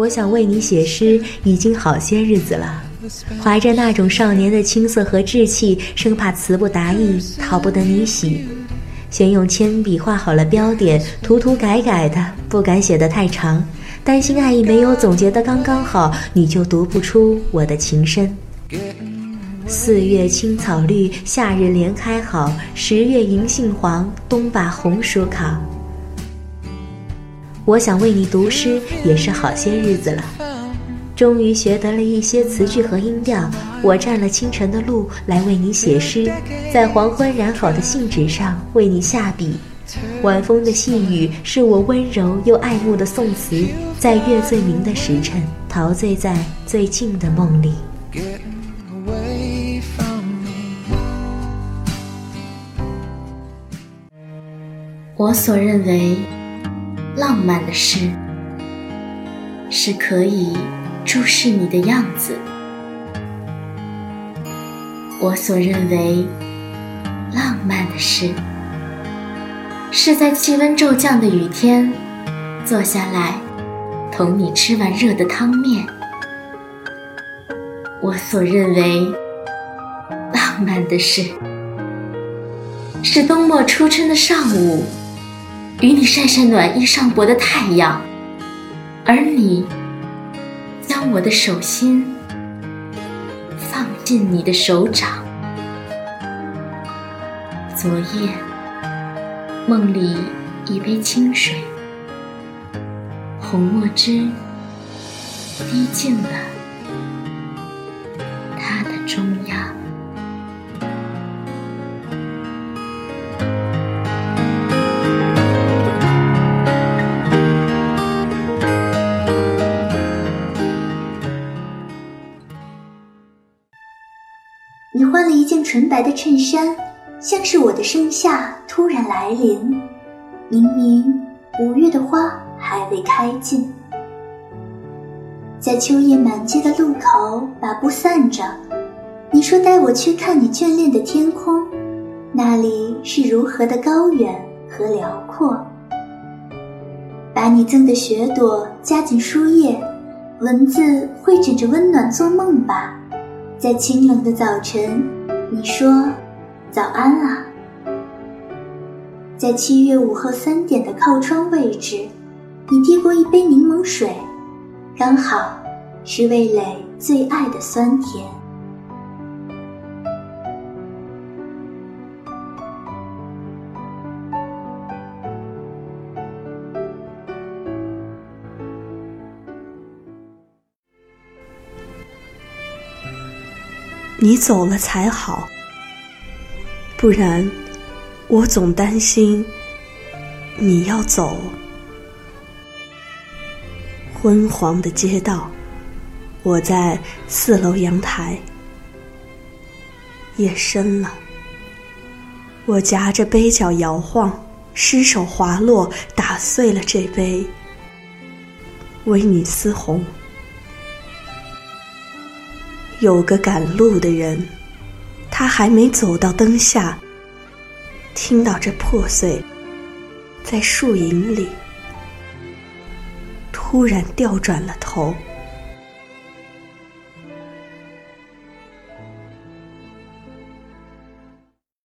我想为你写诗，已经好些日子了。怀着那种少年的青涩和稚气，生怕词不达意，讨不得你喜，先用铅笔画好了标点，涂涂改改的，不敢写得太长，担心爱意没有总结得刚刚好，你就读不出我的情深。四月青草绿，夏日莲开好，十月银杏黄，冬把红薯烤。我想为你读诗，也是好些日子了。终于学得了一些词句和音调，我占了清晨的路来为你写诗，在黄昏染好的信纸上为你下笔。晚风的细雨是我温柔又爱慕的宋词，在月最明的时辰，陶醉在最静的梦里。我所认为。浪漫的诗，是可以注视你的样子。我所认为浪漫的诗，是在气温骤降的雨天，坐下来同你吃完热的汤面。我所认为浪漫的事，是冬末初春的上午。与你晒晒暖意上薄的太阳，而你将我的手心放进你的手掌。昨夜梦里一杯清水，红墨汁滴进了它的中央。你换了一件纯白的衬衫，像是我的盛夏突然来临。明明五月的花还未开尽，在秋叶满街的路口把布散着。你说带我去看你眷恋的天空，那里是如何的高远和辽阔。把你赠的雪朵夹进书页，文字会枕着温暖做梦吧。在清冷的早晨，你说：“早安啊。”在七月午后三点的靠窗位置，你递过一杯柠檬水，刚好是味蕾最爱的酸甜。你走了才好，不然我总担心你要走。昏黄的街道，我在四楼阳台。夜深了，我夹着杯角摇晃，失手滑落，打碎了这杯威尼斯红。有个赶路的人，他还没走到灯下，听到这破碎，在树影里，突然掉转了头。